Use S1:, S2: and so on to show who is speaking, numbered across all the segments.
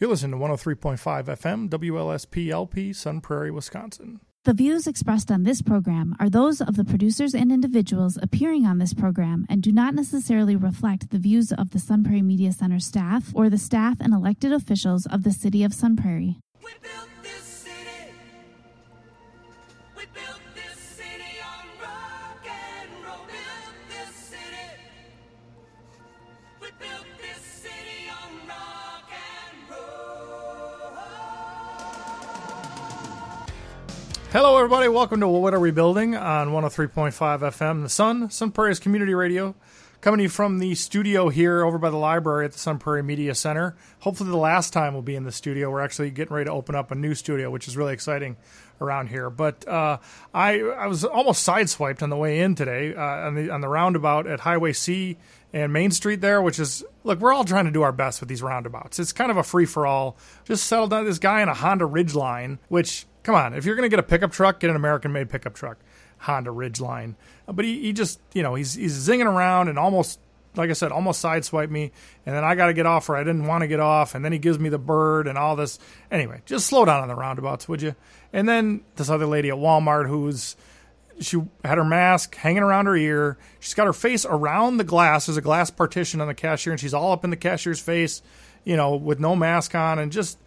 S1: You're listening to 103.5 FM, WLSP LP, Sun Prairie, Wisconsin.
S2: The views expressed on this program are those of the producers and individuals appearing on this program and do not necessarily reflect the views of the Sun Prairie Media Center staff or the staff and elected officials of the City of Sun Prairie.
S1: Hello, everybody. Welcome to What Are We Building on 103.5 FM, The Sun, Sun Prairie's community radio. Coming to you from the studio here over by the library at the Sun Prairie Media Center. Hopefully, the last time we'll be in the studio. We're actually getting ready to open up a new studio, which is really exciting around here. But uh, I I was almost sideswiped on the way in today uh, on the on the roundabout at Highway C and Main Street there, which is look, we're all trying to do our best with these roundabouts. It's kind of a free for all. Just settled down this guy in a Honda Ridgeline, which come on, if you're going to get a pickup truck, get an American made pickup truck. Honda Ridgeline. Uh, But he, he just, you know, he's he's zinging around and almost, like I said, almost sideswiped me. And then I got to get off where I didn't want to get off. And then he gives me the bird and all this. Anyway, just slow down on the roundabouts, would you? And then this other lady at Walmart who's she had her mask hanging around her ear. She's got her face around the glass. There's a glass partition on the cashier, and she's all up in the cashier's face, you know, with no mask on. And just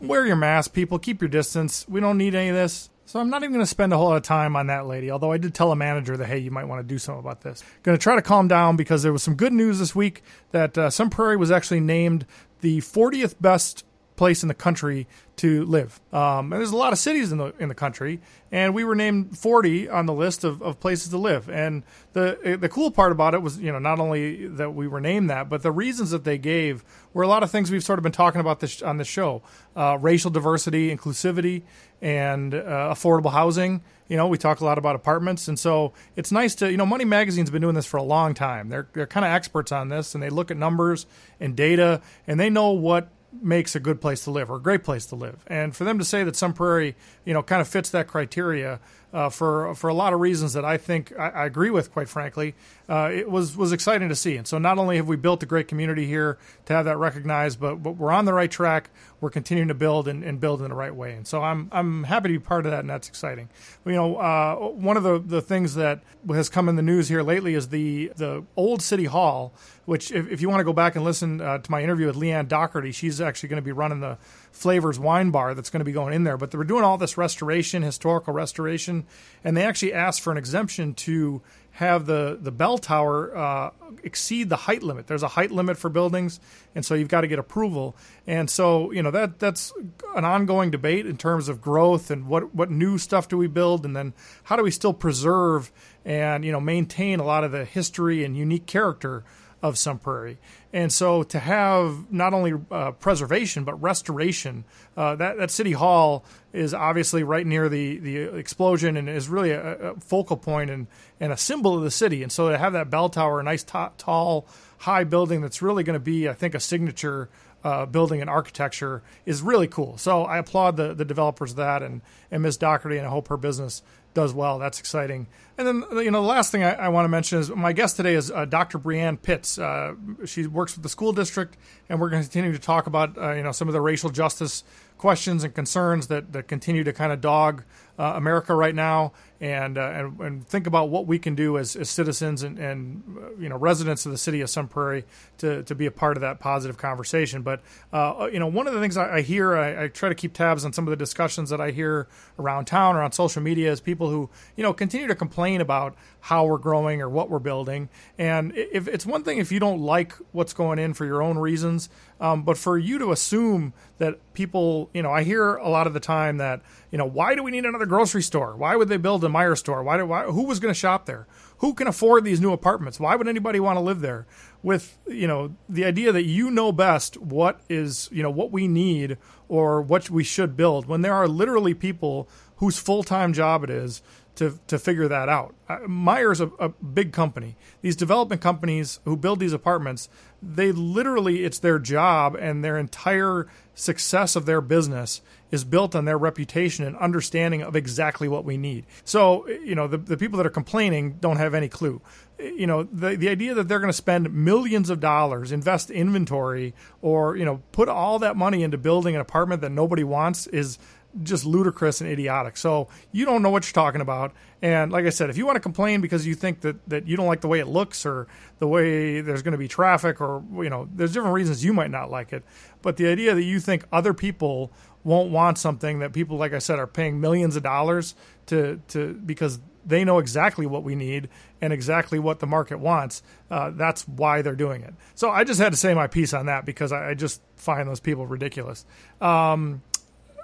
S1: wear your mask, people. Keep your distance. We don't need any of this. So I'm not even going to spend a whole lot of time on that lady. Although I did tell a manager that hey, you might want to do something about this. Going to try to calm down because there was some good news this week that uh, Sun Prairie was actually named the 40th best place in the country to live. Um, and there's a lot of cities in the in the country, and we were named 40 on the list of, of places to live. And the the cool part about it was, you know, not only that we were named that, but the reasons that they gave were a lot of things we've sort of been talking about this on the show: uh, racial diversity, inclusivity, and uh, affordable housing. You know, we talk a lot about apartments, and so it's nice to, you know, Money Magazine's been doing this for a long time. They're they're kind of experts on this, and they look at numbers and data, and they know what makes a good place to live or a great place to live. And for them to say that Sun Prairie, you know, kind of fits that criteria uh, for for a lot of reasons that I think I, I agree with, quite frankly, uh, it was was exciting to see. And so not only have we built a great community here to have that recognized, but, but we're on the right track. We're continuing to build and, and build in the right way. And so I'm I'm happy to be part of that, and that's exciting. You know, uh, one of the, the things that has come in the news here lately is the the old city hall which if, if you want to go back and listen uh, to my interview with Leanne Doherty, she's actually going to be running the Flavors Wine Bar that's going to be going in there. But they were doing all this restoration, historical restoration, and they actually asked for an exemption to have the the bell tower uh, exceed the height limit. There's a height limit for buildings, and so you've got to get approval. And so you know that that's an ongoing debate in terms of growth and what what new stuff do we build, and then how do we still preserve and you know maintain a lot of the history and unique character of Sun Prairie. And so to have not only uh, preservation but restoration, uh, that that city hall is obviously right near the the explosion and is really a, a focal point and and a symbol of the city. And so to have that bell tower, a nice ta- tall high building that's really going to be, I think, a signature. Uh, building and architecture is really cool. So I applaud the, the developers of that and, and Ms. Doherty, and I hope her business does well. That's exciting. And then, you know, the last thing I, I want to mention is my guest today is uh, Dr. Brianne Pitts. Uh, she works with the school district, and we're going to continue to talk about, uh, you know, some of the racial justice questions and concerns that, that continue to kind of dog uh, America right now, and, uh, and and think about what we can do as, as citizens and, and uh, you know residents of the city of Sun Prairie to, to be a part of that positive conversation. But uh, you know, one of the things I, I hear, I, I try to keep tabs on some of the discussions that I hear around town or on social media, is people who you know continue to complain about how we're growing or what we're building. And if it's one thing if you don't like what's going in for your own reasons, um, but for you to assume that people, you know, I hear a lot of the time that you know, why do we need another grocery store? Why would they build a Meijer store? Why, do, why who was going to shop there? Who can afford these new apartments? Why would anybody want to live there? With, you know, the idea that you know best what is, you know, what we need or what we should build when there are literally people whose full-time job it is to to figure that out. Uh, Meijer's a, a big company. These development companies who build these apartments, they literally it's their job and their entire success of their business is built on their reputation and understanding of exactly what we need. So, you know, the, the people that are complaining don't have any clue. You know, the, the idea that they're going to spend millions of dollars, invest inventory, or, you know, put all that money into building an apartment that nobody wants is just ludicrous and idiotic. So you don't know what you're talking about. And like I said, if you want to complain because you think that, that you don't like the way it looks or the way there's going to be traffic or, you know, there's different reasons you might not like it. But the idea that you think other people won't want something that people, like I said, are paying millions of dollars to, to because they know exactly what we need and exactly what the market wants. Uh, that's why they're doing it. So I just had to say my piece on that because I, I just find those people ridiculous. Um,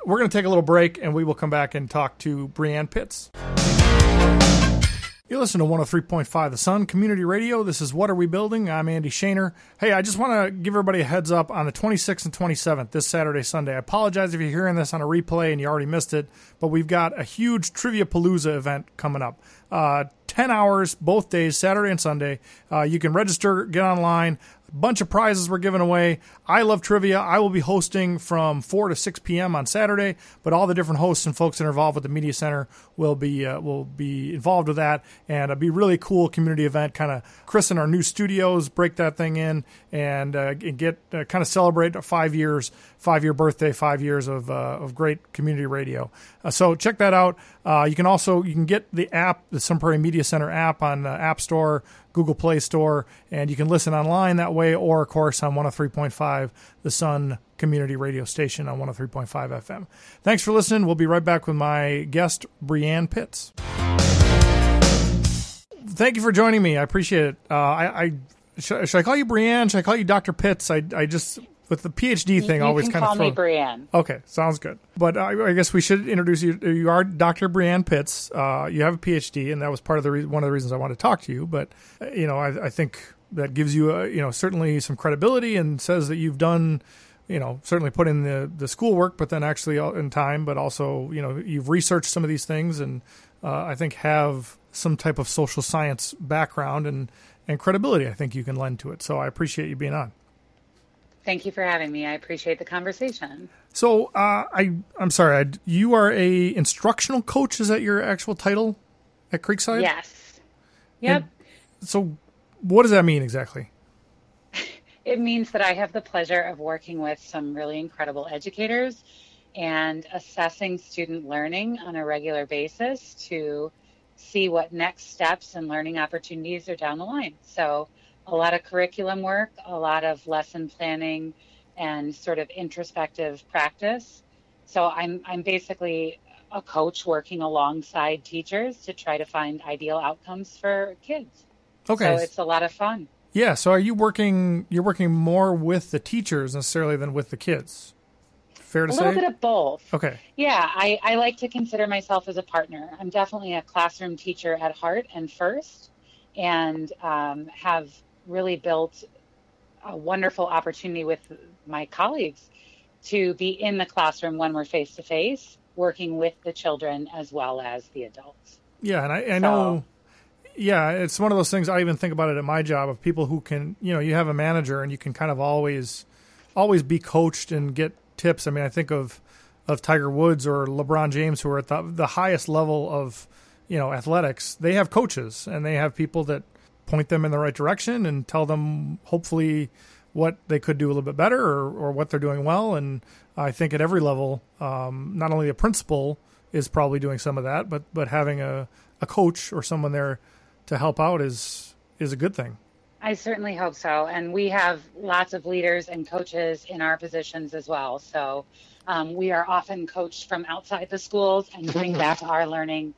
S1: we're going to take a little break and we will come back and talk to Brianne Pitts. You listen to 103.5 The Sun Community Radio. This is What Are We Building? I'm Andy Shaner. Hey, I just want to give everybody a heads up on the 26th and 27th, this Saturday, Sunday. I apologize if you're hearing this on a replay and you already missed it, but we've got a huge Trivia Palooza event coming up. Uh, 10 hours both days, Saturday and Sunday. Uh, you can register, get online bunch of prizes were given away. I love trivia. I will be hosting from 4 to 6 p.m. on Saturday, but all the different hosts and folks that are involved with the media center will be uh, will be involved with that, and it'll be really cool community event. Kind of christen our new studios, break that thing in, and uh, get uh, kind of celebrate five years, five year birthday, five years of uh, of great community radio. Uh, so check that out. Uh, you can also you can get the app, the Sun Prairie Media Center app on the App Store. Google Play Store, and you can listen online that way, or of course on 103.5, the Sun Community Radio Station on 103.5 FM. Thanks for listening. We'll be right back with my guest, Brianne Pitts. Thank you for joining me. I appreciate it. Uh, I, I should, should, I call you Brianne? Should I call you Dr. Pitts? I, I just with the PhD thing,
S3: you
S1: always kind
S3: call
S1: of throw.
S3: me Brianne.
S1: Okay, sounds good. But uh, I guess we should introduce you. You are Dr. Brianne Pitts. Uh, you have a PhD, and that was part of the re- one of the reasons I wanted to talk to you. But uh, you know, I, I think that gives you, uh, you know, certainly some credibility and says that you've done, you know, certainly put in the the schoolwork, but then actually in time, but also, you know, you've researched some of these things, and uh, I think have some type of social science background and and credibility. I think you can lend to it. So I appreciate you being on.
S3: Thank you for having me. I appreciate the conversation.
S1: So uh, I I'm sorry. I, you are a instructional coach. Is that your actual title at Creekside?
S3: Yes. Yep.
S1: And so what does that mean exactly?
S3: It means that I have the pleasure of working with some really incredible educators and assessing student learning on a regular basis to see what next steps and learning opportunities are down the line. So a lot of curriculum work, a lot of lesson planning, and sort of introspective practice. So I'm I'm basically a coach working alongside teachers to try to find ideal outcomes for kids.
S1: Okay.
S3: So it's a lot of fun.
S1: Yeah. So are you working? You're working more with the teachers necessarily than with the kids. Fair to
S3: A
S1: say.
S3: A little bit of both.
S1: okay.
S3: Yeah, I, I like to consider myself as a partner. I'm definitely a classroom teacher at heart and first, and um, have really built a wonderful opportunity with my colleagues to be in the classroom when we're face to face, working with the children as well as the adults.
S1: Yeah, and I, I know. Yeah, it's one of those things. I even think about it at my job of people who can, you know, you have a manager and you can kind of always, always be coached and get tips. I mean, I think of of Tiger Woods or LeBron James who are at the the highest level of, you know, athletics. They have coaches and they have people that point them in the right direction and tell them hopefully what they could do a little bit better or, or what they're doing well. And I think at every level, um, not only the principal is probably doing some of that, but but having a, a coach or someone there to help out is is a good thing.
S3: I certainly hope so. And we have lots of leaders and coaches in our positions as well. So um, we are often coached from outside the schools and bring back our learning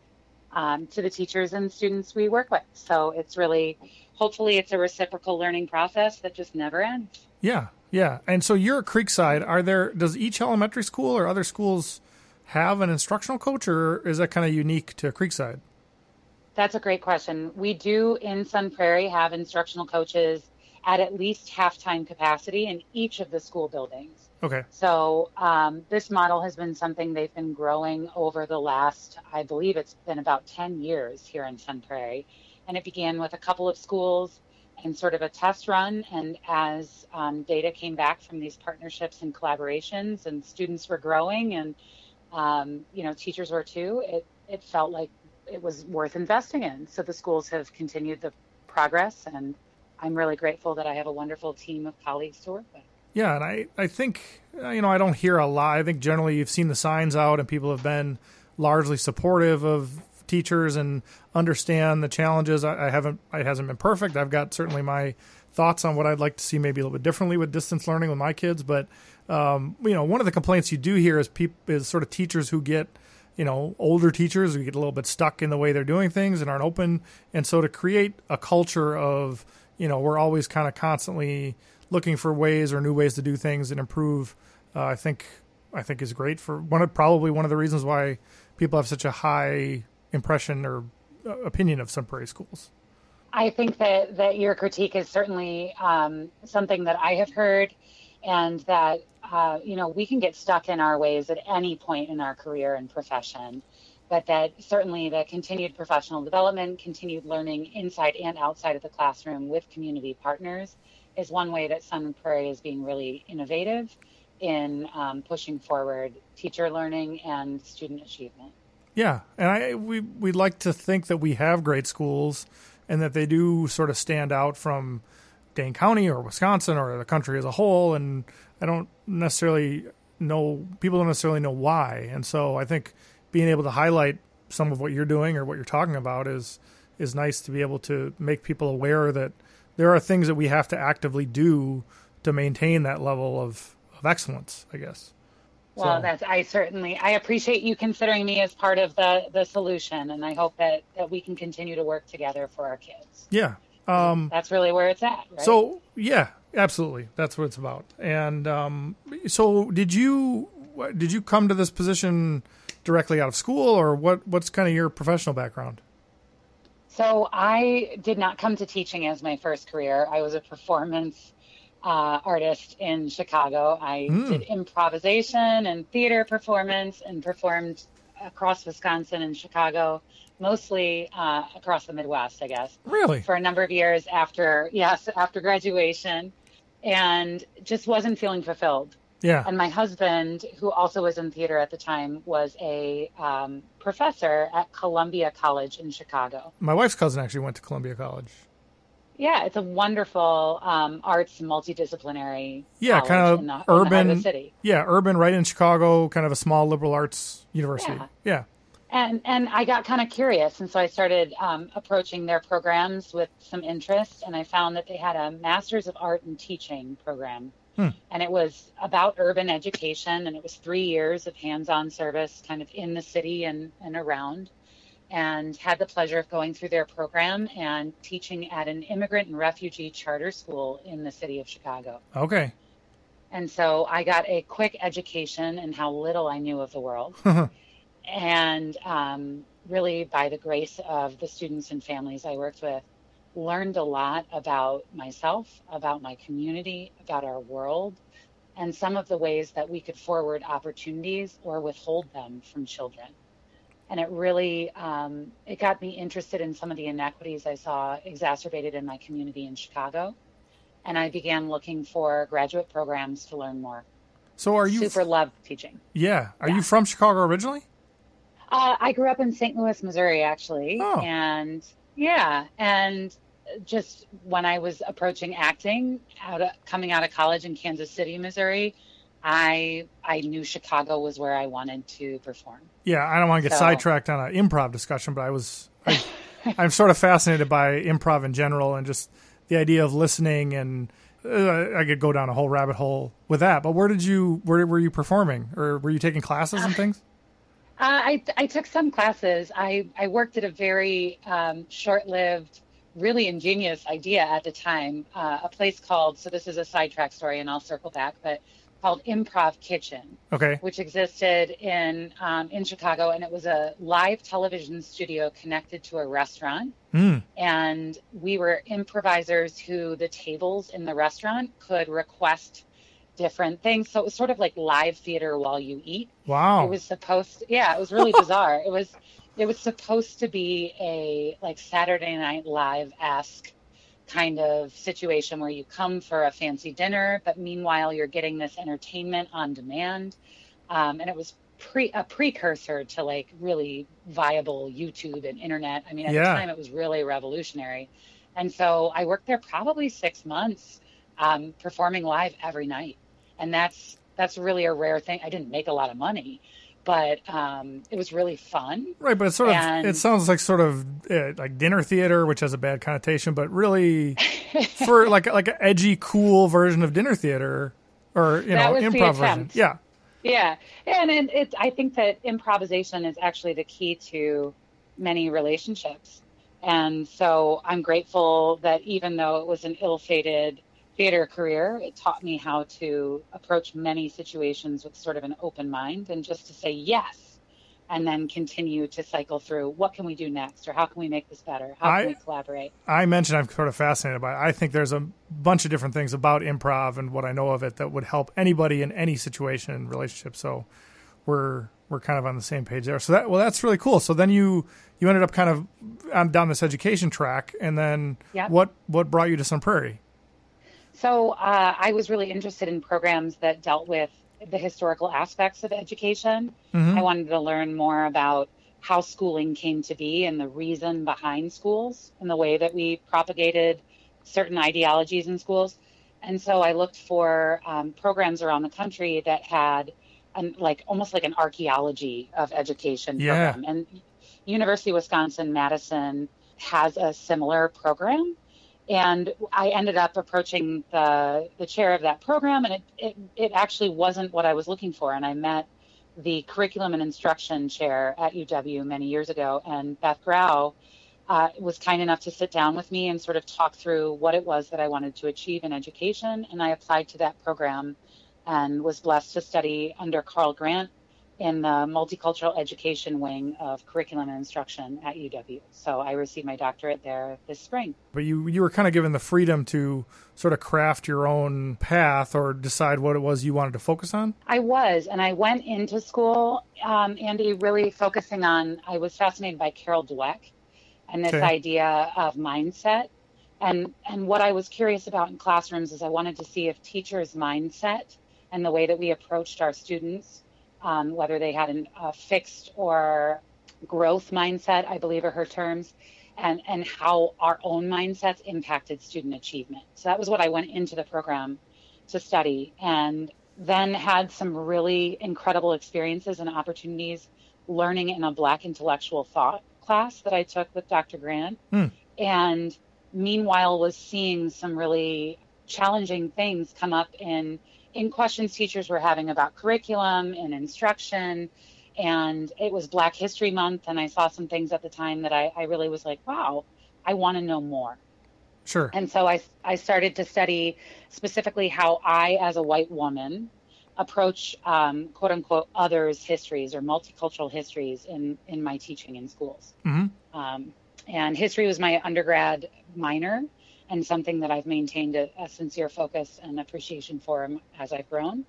S3: um, to the teachers and students we work with. So it's really, hopefully, it's a reciprocal learning process that just never ends.
S1: Yeah, yeah. And so you're at Creekside. Are there does each elementary school or other schools have an instructional coach, or is that kind of unique to Creekside?
S3: That's a great question. We do in Sun Prairie have instructional coaches at at least half-time capacity in each of the school buildings.
S1: Okay.
S3: So um, this model has been something they've been growing over the last, I believe it's been about 10 years here in Sun Prairie. And it began with a couple of schools in sort of a test run. And as um, data came back from these partnerships and collaborations, and students were growing, and um, you know teachers were too, it it felt like it was worth investing in. So the schools have continued the progress, and I'm really grateful that I have a wonderful team of colleagues to work with.
S1: Yeah, and I, I think uh, you know I don't hear a lot. I think generally you've seen the signs out, and people have been largely supportive of teachers and understand the challenges. I, I haven't it hasn't been perfect. I've got certainly my thoughts on what I'd like to see maybe a little bit differently with distance learning with my kids. But um, you know, one of the complaints you do hear is people is sort of teachers who get you know older teachers who get a little bit stuck in the way they're doing things and aren't open. And so to create a culture of you know we're always kind of constantly looking for ways or new ways to do things and improve. Uh, I think I think is great for one of probably one of the reasons why people have such a high impression or uh, opinion of Sun Prairie schools.
S3: I think that, that your critique is certainly um, something that I have heard, and that uh, you know we can get stuck in our ways at any point in our career and profession, but that certainly the continued professional development, continued learning inside and outside of the classroom with community partners is one way that Sun Prairie is being really innovative in um, pushing forward teacher learning and student achievement.
S1: Yeah, and I we we like to think that we have great schools and that they do sort of stand out from Dane County or Wisconsin or the country as a whole. And I don't necessarily know people don't necessarily know why. And so I think being able to highlight some of what you're doing or what you're talking about is is nice to be able to make people aware that there are things that we have to actively do to maintain that level of, of excellence, I guess.
S3: Well,
S1: So-
S3: that's I certainly I appreciate you considering me as part of the the solution, and I hope that that we can continue to work together for our kids.
S1: Yeah. Um,
S3: That's really where it's at. Right?
S1: So yeah, absolutely, that's what it's about. And um, so, did you did you come to this position directly out of school, or what? What's kind of your professional background?
S3: So I did not come to teaching as my first career. I was a performance uh, artist in Chicago. I
S1: Hmm.
S3: did improvisation and theater performance and performed across Wisconsin and Chicago, mostly uh, across the Midwest, I guess,
S1: Really?
S3: for a number of years after, yes, after graduation, and just wasn't feeling fulfilled.
S1: Yeah.
S3: And my husband, who also was in theater at the time, was a um, professor at Columbia College in Chicago.
S1: My wife's cousin actually went to Columbia College.
S3: Yeah, it's a wonderful um, arts multidisciplinary.
S1: Yeah, kind of
S3: in the, in the heart of
S1: urban.
S3: city.
S1: Yeah, urban, right in Chicago, kind of a small liberal arts university.
S3: Yeah.
S1: Yeah.
S3: And and I got kind of curious, and so I started um, approaching their programs with some interest, and I found that they had a Masters of Art in Teaching program,
S1: Hmm.
S3: and it was about urban education, and it was three years of hands-on service, kind of in the city and and around, and had the pleasure of going through their program and teaching at an immigrant and refugee charter school in the city of Chicago.
S1: Okay.
S3: And so I got a quick education in how little I knew of the world. and um, really, by the grace of the students and families I worked with, learned a lot about myself, about my community, about our world, and some of the ways that we could forward opportunities or withhold them from children. And it really, um, it got me interested in some of the inequities I saw exacerbated in my community in Chicago. And I began looking for graduate programs to learn more.
S1: So are you?
S3: Super loved teaching.
S1: yeah. Are
S3: Yeah.
S1: you from Chicago originally?
S3: Uh, I grew up in St. Louis, Missouri, actually.
S1: Oh.
S3: And yeah, and just when I was approaching acting, out of, coming out of college in Kansas City, Missouri, I I knew Chicago was where I wanted to perform.
S1: Yeah, I don't want to get
S3: So-
S1: sidetracked on an improv discussion, but I was, I, I'm sort of fascinated by improv in general and just the idea of listening, and uh, I could go down a whole rabbit hole with that. But where did you, where were you performing, or were you taking classes and things?
S3: Uh, I, I took some classes. I, I worked at a very um, short lived, really ingenious idea at the time, uh, a place called, so this is a sidetrack story and I'll circle back, but called Improv Kitchen,
S1: Okay,
S3: which existed in, um, in Chicago. And it was a live television studio connected to a restaurant.
S1: Hmm.
S3: And we were improvisers who the tables in the restaurant could request different things. So it was sort of like live theater while you eat.
S1: wow,
S3: It was supposed yeah, it was really bizarre. It was it was supposed to be a like Saturday Night Live esque kind of situation where you come for a fancy dinner, but meanwhile you're getting this entertainment on demand. Um, and it was pre a precursor to like really viable YouTube and internet. I mean, at
S1: Yeah.
S3: the time it was really revolutionary. And so I worked there probably six months, um, performing live every night. And that's that's really a rare thing. I didn't make a lot of money, but um, it was really fun.
S1: Right, but it's sort of it sounds like sort of uh, like dinner theater, which has a bad connotation, but really for like like an edgy, cool version of dinner theater or you
S3: That
S1: know improv version. Yeah,
S3: Yeah, and it, it, I think that improvisation is actually the key to many relationships. And so I'm grateful that even though it was an ill fated theater career, it taught me how to approach many situations with sort of an open mind and just to say yes. And then continue to cycle through what can we do next or how can we make this better? How can
S1: I-
S3: we collaborate?
S1: I mentioned I'm sort of fascinated by it. I think there's a bunch of different things about improv and what I know of it that would help anybody in any situation and relationship. So we're we're kind of on the same page there. So that well, that's really cool. So then you you ended up kind of on, down this education track, and then
S3: Yep.
S1: what what brought you to Sun Prairie?
S3: So uh, I was really interested in programs that dealt with the historical aspects of education.
S1: Mhm.
S3: I wanted to learn more about how schooling came to be and the reason behind schools and the way that we propagated certain ideologies in schools. And so I looked for um, programs around the country that had an, like almost like an archaeology of education
S1: Yeah.
S3: program. And University of Wisconsin Madison has a similar program. And I ended up approaching the the chair of that program, and it, it it actually wasn't what I was looking for. And I met the curriculum and instruction chair at UW many years ago, and Beth Graue uh, was kind enough to sit down with me and sort of talk through what it was that I wanted to achieve in education. And I applied to that program and was blessed to study under Carl Grant in the multicultural education wing of curriculum and instruction at UW. So I received my doctorate there this spring.
S1: But you you were kind of given the freedom to sort of craft your own path or decide what it was you wanted to focus on.
S3: I was, and I went into school, um, Andy, really focusing on. I was fascinated by Carol Dweck and this
S1: Okay.
S3: idea of mindset, and and what I was curious about in classrooms is I wanted to see if teachers' mindset and the way that we approached our students, um, whether they had an, a fixed or growth mindset, I believe are her terms, and and how our own mindsets impacted student achievement. So that was what I went into the program to study, and then had some really incredible experiences and opportunities learning in a Black intellectual thought class that I took with Dr. Grant,
S1: Hmm.
S3: and meanwhile was seeing some really challenging things come up in in questions teachers were having about curriculum and instruction and it was black history month and i saw some things at the time that i, I really was like wow i want to know more
S1: Sure.
S3: and so I, I started to study specifically how I, as a white woman, approach um, quote unquote others' histories or multicultural histories in, in my teaching in schools.
S1: hmm
S3: Um, and history was my undergrad minor and something that I've maintained a, a sincere focus and appreciation for as I've grown.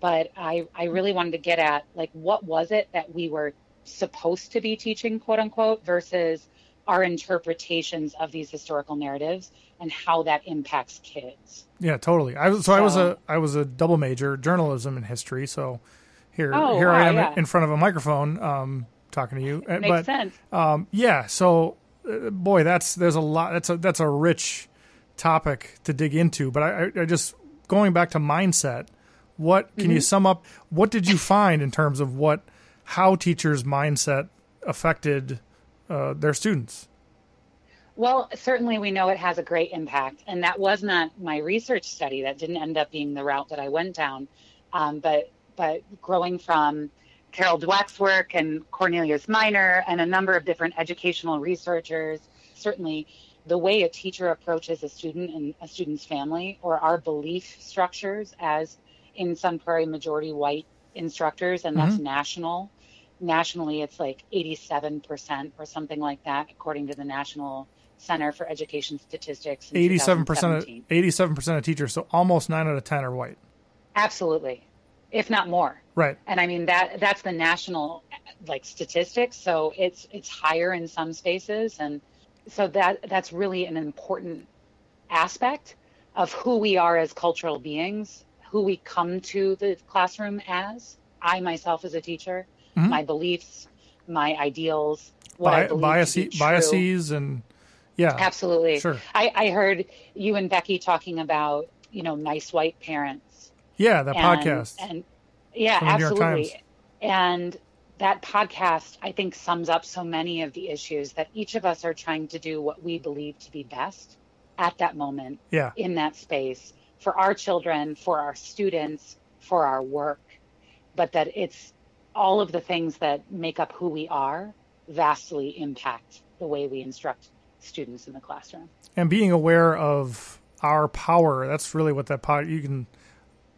S3: But I, I really wanted to get at like, what was it that we were supposed to be teaching, quote unquote, versus our interpretations of these historical narratives and how that impacts kids.
S1: Yeah, totally. I was so I was a I was a double major, journalism and history. So here
S3: Oh,
S1: here I am
S3: yeah.
S1: in front of a microphone um, talking to you. Uh,
S3: Makes
S1: but
S3: sense.
S1: um, yeah, so uh, boy, that's there's a lot. That's a that's a rich topic to dig into. But I, I, I just going back to mindset. What can
S3: Mm-hmm.
S1: you sum up? What did you find in terms of what how teachers' mindset affected uh, their students?
S3: Well, certainly we know it has a great impact, and that was not my research study. That didn't end up being the route that I went down. Um, but but growing from Carol Dweck's work and Cornelius Minor and a number of different educational researchers, certainly the way a teacher approaches a student and a student's family, or our belief structures as in Sun Prairie majority white instructors, and that's mm-hmm. national. Nationally, it's like 87% or something like that, according to the National Center for Education Statistics.
S1: Eighty-seven percent of eighty-seven percent of teachers, so almost nine out of ten are white.
S3: Absolutely, if not more.
S1: Right.
S3: And I mean that that's the national like statistics. So it's it's higher in some spaces, and so that that's really an important aspect of who we are as cultural beings, who we come to the classroom as. I myself as a teacher,
S1: Mhm.
S3: my beliefs, my ideals, what I
S1: Bi-
S3: believe
S1: biases,
S3: to be true.
S1: biases, and yeah,
S3: Absolutely.
S1: Sure.
S3: I, I heard you and Becky talking about, you know, nice white parents.
S1: yeah, that
S3: and,
S1: podcast.
S3: And yeah,
S1: From the New York
S3: absolutely. And that podcast, I think, sums up so many of the issues that each of us are trying to do what we believe to be best at that moment
S1: yeah,
S3: in that space for our children, for our students, for our work. But that it's all of the things that make up who we are vastly impact the way we instruct students in the classroom.
S1: and being aware of our power. That's really what that pod. You can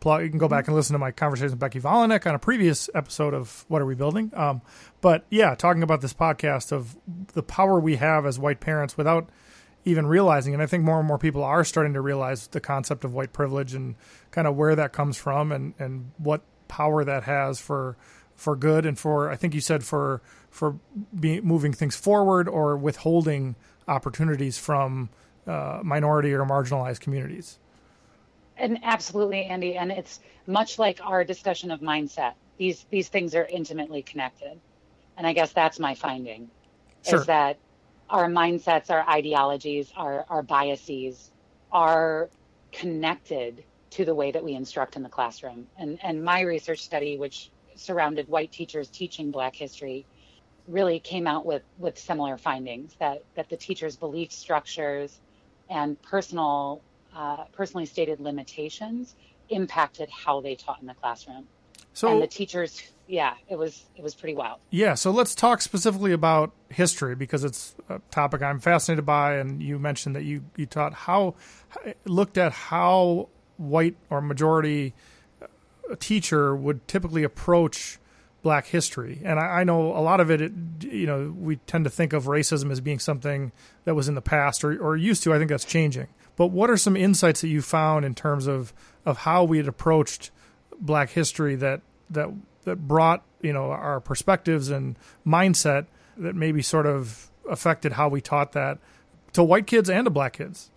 S1: plug. You can go back and listen to my conversation with Becky Volanek on a previous episode of What Are We Building. Um, but yeah, talking about this podcast of the power we have as white parents without even realizing. And I think more and more people are starting to realize the concept of white privilege and kind of where that comes from and and what power that has for for good and for I think you said for for be, moving things forward or withholding opportunities from uh, minority or marginalized communities.
S3: And absolutely, Andy. And it's much like our discussion of mindset. These these things are intimately connected. And I guess that's my finding
S1: Sure.
S3: is that our mindsets, our ideologies, our, our biases are connected to the way that we instruct in the classroom. And and my research study, which surrounded white teachers teaching black history, really came out with, with similar findings that, that the teachers' belief structures and personal uh, personally stated limitations impacted how they taught in the classroom.
S1: So
S3: and the teachers, yeah, it was it was pretty wild.
S1: Yeah, so let's talk specifically about history because it's a topic I'm fascinated by, and you mentioned that you you taught how looked at how white or majority uh, teacher would typically approach Black history, and I, I know a lot of it, it. You know, we tend to think of racism as being something that was in the past or or used to. I think that's changing. But what are some insights that you found in terms of of how we had approached Black history that that that brought you know our perspectives and mindset that maybe sort of affected how we taught that to white kids and to black kids.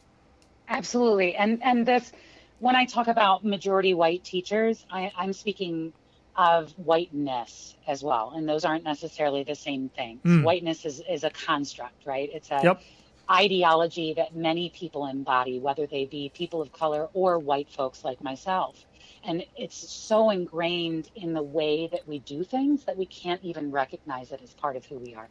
S3: Absolutely. And and this when I talk about majority white teachers, I, I'm speaking of whiteness as well. And those aren't necessarily the same thing.
S1: Mm.
S3: Whiteness is, is a construct, right? It's a
S1: Yep.
S3: Ideology that many people embody, whether they be people of color or white folks like myself. And it's so ingrained in the way that we do things that we can't even recognize it as part of who we are.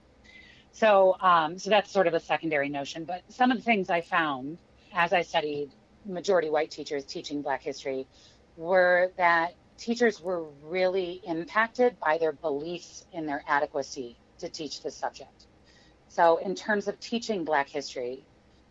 S3: So, um, so that's sort of a secondary notion. But some of the things I found as I studied majority white teachers teaching Black history were that teachers were really impacted by their beliefs in their adequacy to teach the subject. So, in terms of teaching Black history,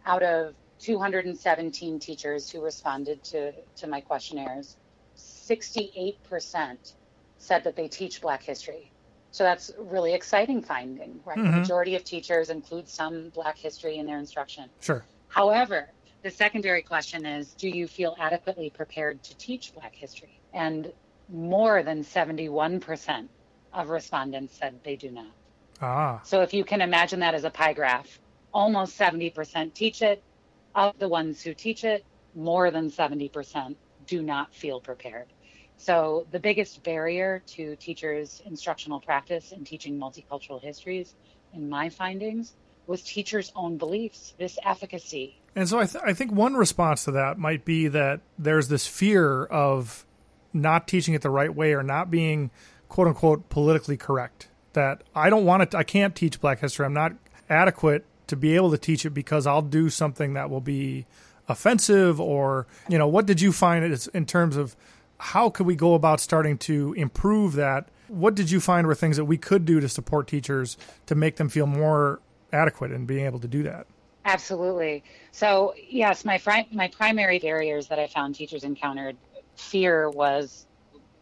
S3: out of 217 teachers who responded to, to my questionnaires, 68% said that they teach Black history. So that's really exciting finding, right? The
S1: Mhm.
S3: majority of teachers include some Black history in their instruction.
S1: Sure.
S3: However, the secondary question is do you feel adequately prepared to teach Black history? And more than 71% of respondents said they do not.
S1: Ah,
S3: So if you can imagine that as a pie graph, almost 70% teach it. Of the ones who teach it, more than 70% do not feel prepared. So the biggest barrier to teachers' instructional practice in teaching multicultural histories, in my findings, was teachers' own beliefs, this efficacy.
S1: and so I, th- I think one response to that might be that there's this fear of not teaching it the right way or not being quote unquote politically correct. That I don't want to. I can't teach Black history. I'm not adequate to be able to teach it because I'll do something that will be offensive or you know what did you find in terms of how could we go about starting to improve that what did you find were things that we could do to support teachers to make them feel more adequate in being able to do that
S3: Absolutely. So yes, my my primary barriers that I found teachers encountered, fear was,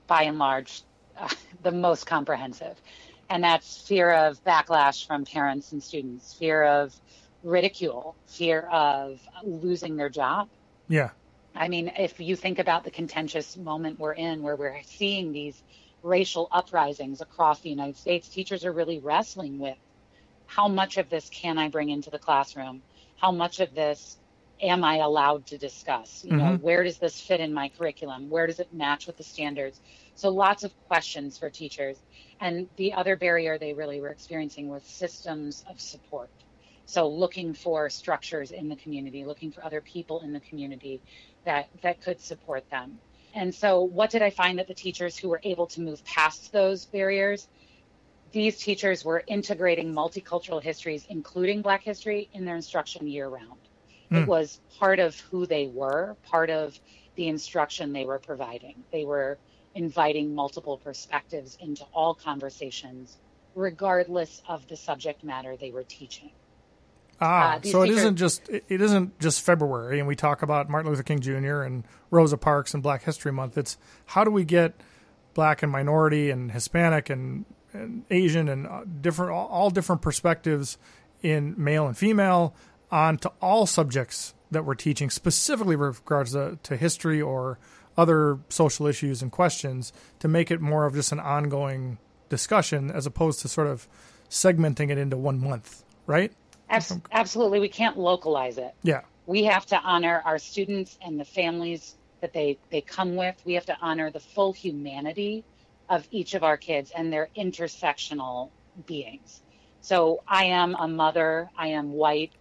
S3: by and large, uh, the most comprehensive, and that's fear of backlash from parents and students, fear of ridicule, fear of losing their job.
S1: yeah
S3: I mean, if you think about the contentious moment we're in, where we're seeing these racial uprisings across the United States, teachers are really wrestling with how much of this can I bring into the classroom? How much of this am I allowed to discuss? You know, mm-hmm. where does this fit in my curriculum? Where does it match with the standards? So lots of questions for teachers. And the other barrier they really were experiencing was systems of support. So looking for structures in the community, looking for other people in the community that that could support them. And so what did I find that the teachers who were able to move past those barriers these teachers were integrating multicultural histories, including Black history, in their instruction year round. It hmm. was part of who they were, part of the instruction they were providing. They were inviting multiple perspectives into all conversations, regardless of the subject matter they were teaching.
S1: Ah,
S3: Uh,
S1: so it
S3: teachers-
S1: isn't just it it isn't just February, and we talk about Martin Luther King Jr. and Rosa Parks and Black History Month. It's how do we get Black and minority and Hispanic and, and Asian and uh, different all, all different perspectives in male and female onto all subjects that we're teaching, specifically with regards to, to history or other social issues and questions, to make it more of just an ongoing discussion as opposed to sort of segmenting it into one month, right?
S3: Abs- absolutely, we can't localize it.
S1: Yeah.
S3: we have to honor our students and the families that they they come with we have to honor the full humanity of each of our kids and their intersectional beings so i am a mother i am white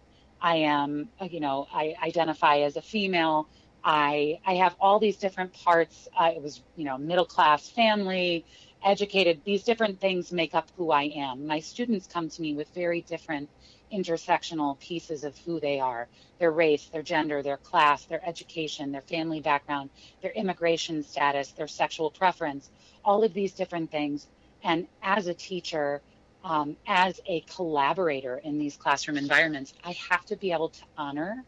S3: i am you know i identify as a female i i have all these different parts. I it was you know middle class family educated. These different things make up who i am. My students come to me with very different intersectional pieces of who they are. Their race, their gender, their class, their education, their family background, their immigration status, their sexual preference, all of these different things. And as a teacher, um, as a collaborator in these classroom environments, I have to be able to honor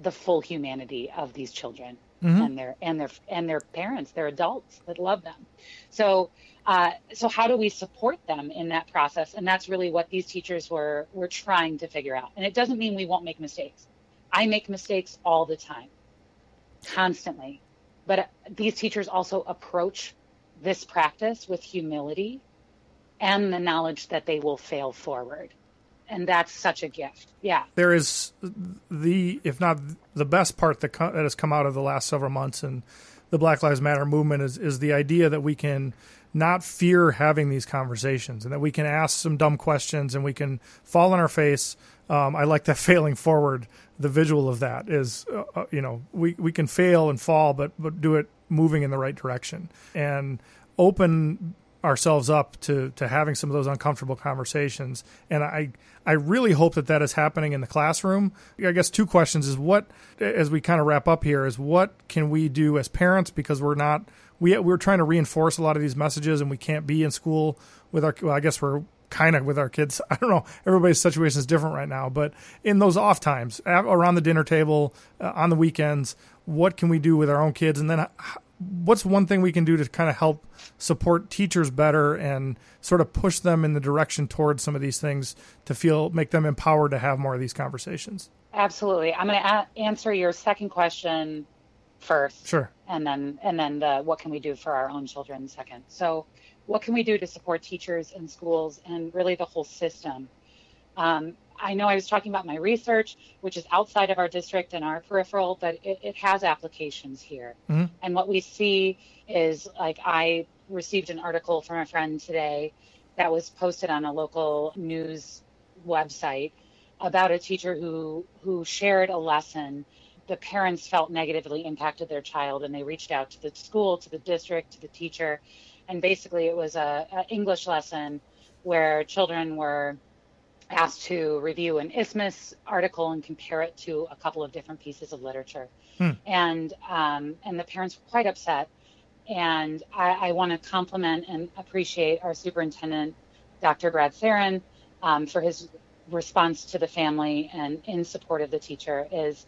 S3: the full humanity of these children and their and their and their parents, their adults that love them. So uh, so how do we support them in that process? And that's really what these teachers were were trying to figure out. And it doesn't mean we won't make mistakes. I make mistakes all the time, constantly. But uh, these teachers also approach this practice with humility and the knowledge that they will fail forward. And that's such a gift. Yeah.
S1: there is the if not the best part that, co- that has come out of the last several months and the Black Lives Matter movement is is the idea that we can not fear having these conversations and that we can ask some dumb questions and we can fall on our face. Um, I like that failing forward. The visual of that is, uh, uh, you know, we, we can fail and fall, but but do it moving in the right direction and open ourselves up to to having some of those uncomfortable conversations. And i i really hope that that is happening in the classroom. I guess two questions is what as we kind of wrap up here is what can we do as parents? Because we're not we we're trying to reinforce a lot of these messages and we can't be in school with our well i guess we're kind of with our kids. I don't know. Everybody's situation is different right now. But in those off times around the dinner table uh, on the weekends what can we do with our own kids? And then what's one thing we can do to kind of help support teachers better and sort of push them in the direction towards some of these things to feel make them empowered to have more of these conversations
S3: Absolutely. I'm going to a- answer your second question first.
S1: sure
S3: and then and then the what can we do for our own children second so what can we do to support teachers and schools and really the whole system um, i know i was talking about my research which is outside of our district and our peripheral but it, it has applications here.
S1: Mhm.
S3: and what we see is like i received an article from a friend today that was posted on a local news website about a teacher who who shared a lesson. The parents felt negatively impacted their child and they reached out to the school to the district to the teacher. And basically it was a, a english lesson where children were asked to review an isthmus article and compare it to a couple of different pieces of literature. And um, and the parents were quite upset. And i, I want to compliment and appreciate our superintendent dr brad Saron, um, for his response to the family and in support of the teacher is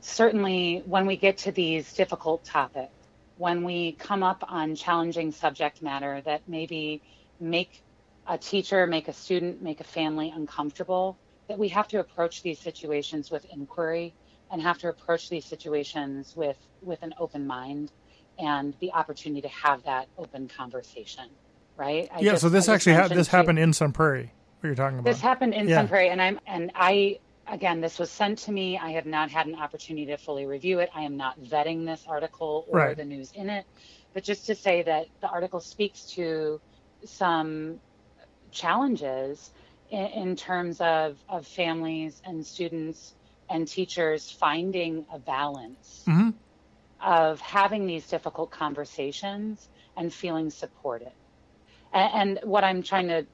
S3: certainly when we get to these difficult topics, when we come up on challenging subject matter that maybe make a teacher, make a student, make a family uncomfortable, that we have to approach these situations with inquiry and have to approach these situations with, with an open mind and the opportunity to have that open conversation. Right? I
S1: yeah
S3: just-
S1: so this actually ha- this happened in sun prairie what you're talking about
S3: this happened in
S1: Yeah.
S3: Sun Prairie, and I'm and I again, this was sent to me. I have not had an opportunity to fully review it. I am not vetting this article or
S1: Right.
S3: the news in it. But just to say that the article speaks to some challenges in, in terms of, of families and students and teachers finding a balance
S1: hmm
S3: of having these difficult conversations and feeling supported. And, and what I'm trying to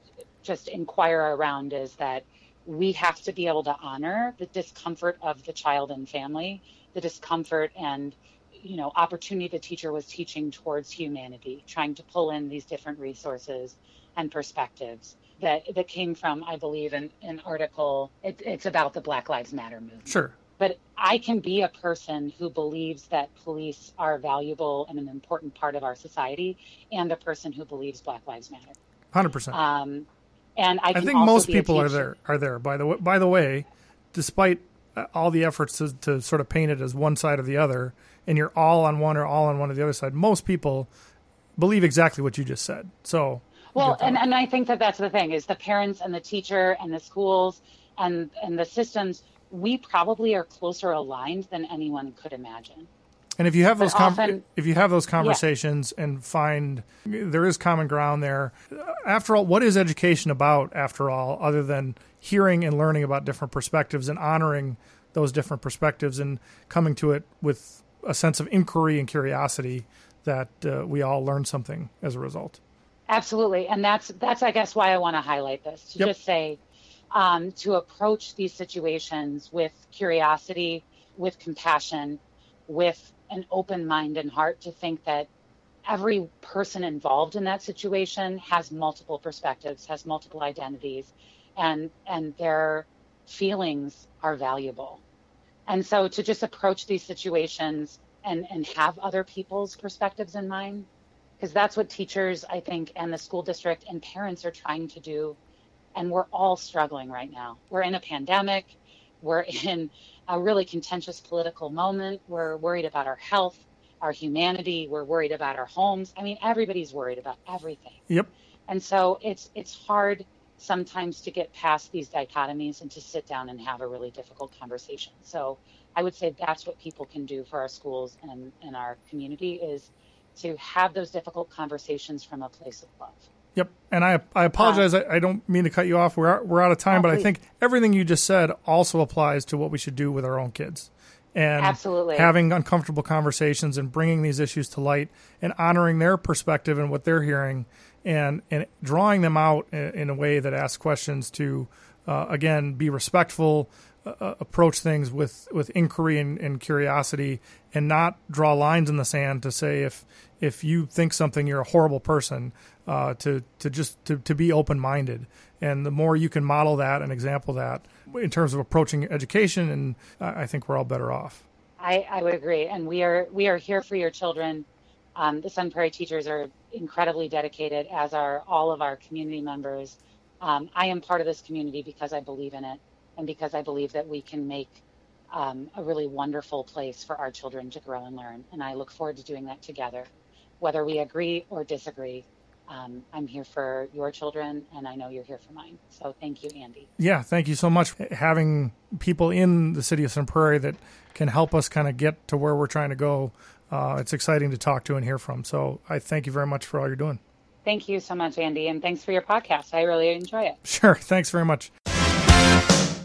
S3: just inquire around is that we have to be able to honor the discomfort of the child and family, the discomfort and you know opportunity the teacher was teaching towards humanity, trying to pull in these different resources and perspectives that that came from, I believe, an, an article. It, it's about the Black Lives Matter movement
S1: Sure.
S3: but I can be a person who believes that police are valuable and an important part of our society, and a person who believes Black Lives Matter.
S1: Hundred percent.
S3: Um, and I,
S1: I think most people are there. Are there by the way, by the way, despite uh, all the efforts to, to sort of paint it as one side or the other, and you're all on one or all on one of the other side. Most people believe exactly what you just said. So
S3: Well, and, and I think that that's the thing is the parents and the teacher and the schools and and the systems. We probably are closer aligned than anyone could imagine.
S1: And if you have those com-
S3: often-
S1: if you have those conversations and find there is common ground there, after all, what is education about? After all, other than hearing and learning about different perspectives and honoring those different perspectives and coming to it with a sense of inquiry and curiosity that uh, we all learn something as a result.
S3: Absolutely, and that's that's I guess why I want to highlight this to
S1: Yep.
S3: just say um, to approach these situations with curiosity, with compassion, with an open mind and heart to think that every person involved in that situation has multiple perspectives, has multiple identities, and and their feelings are valuable. And so to just approach these situations and and have other people's perspectives in mind because that's what teachers i think and the school district and parents are trying to do and we're all struggling right now. We're in a pandemic. We're in a really contentious political moment. We're worried about our health our humanity. We're worried about our homes. I mean everybody's worried about everything.
S1: Yep.
S3: and so it's it's hard sometimes to get past these dichotomies and to sit down and have a really difficult conversation. So i would say that's what people can do for our schools and, and our community is to have those difficult conversations from a place of love
S1: Yep. And I I apologize. I, I don't mean to cut you off. We're we're out of time,
S3: Oh,
S1: but I think everything you just said also applies to what we should do with our own kids. And
S3: Absolutely.
S1: having uncomfortable conversations and bringing these issues to light and honoring their perspective and what they're hearing and and drawing them out in, in a way that asks questions to uh, again be respectful uh, approach things with with inquiry and, and curiosity and not draw lines in the sand to say if if you think something you're a horrible person uh, to to just to, to be open minded and the more you can model that and example that in terms of approaching education and I think we're all better off
S3: I, I would agree, and we are we are here for your children. Um, the Sun Prairie teachers are incredibly dedicated, as are all of our community members. Um, I am part of this community because I believe in it, and because I believe that we can make um, a really wonderful place for our children to grow and learn. And I look forward to doing that together, whether we agree or disagree. Um, I'm here for your children, and I know you're here for mine. So thank you, Andy.
S1: Yeah, thank you so much. Having people in the city of Sun Prairie that can help us kind of get to where we're trying to go, uh, it's exciting to talk to and hear from. So I thank you very much for all you're doing.
S3: Thank you so much, Andy, and thanks for your podcast. I really enjoy it.
S1: Sure, thanks very much.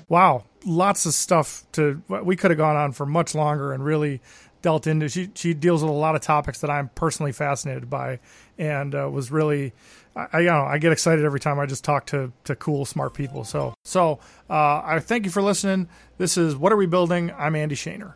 S1: Wow, lots of stuff to. We could have gone on for much longer and really dealt into. She she deals with a lot of topics that I'm personally fascinated by, and uh, was really. I, you know, I get excited every time I just talk to, to cool, smart people. So, so uh, I thank you for listening. This is What Are We Building? I'm Andy Shaner.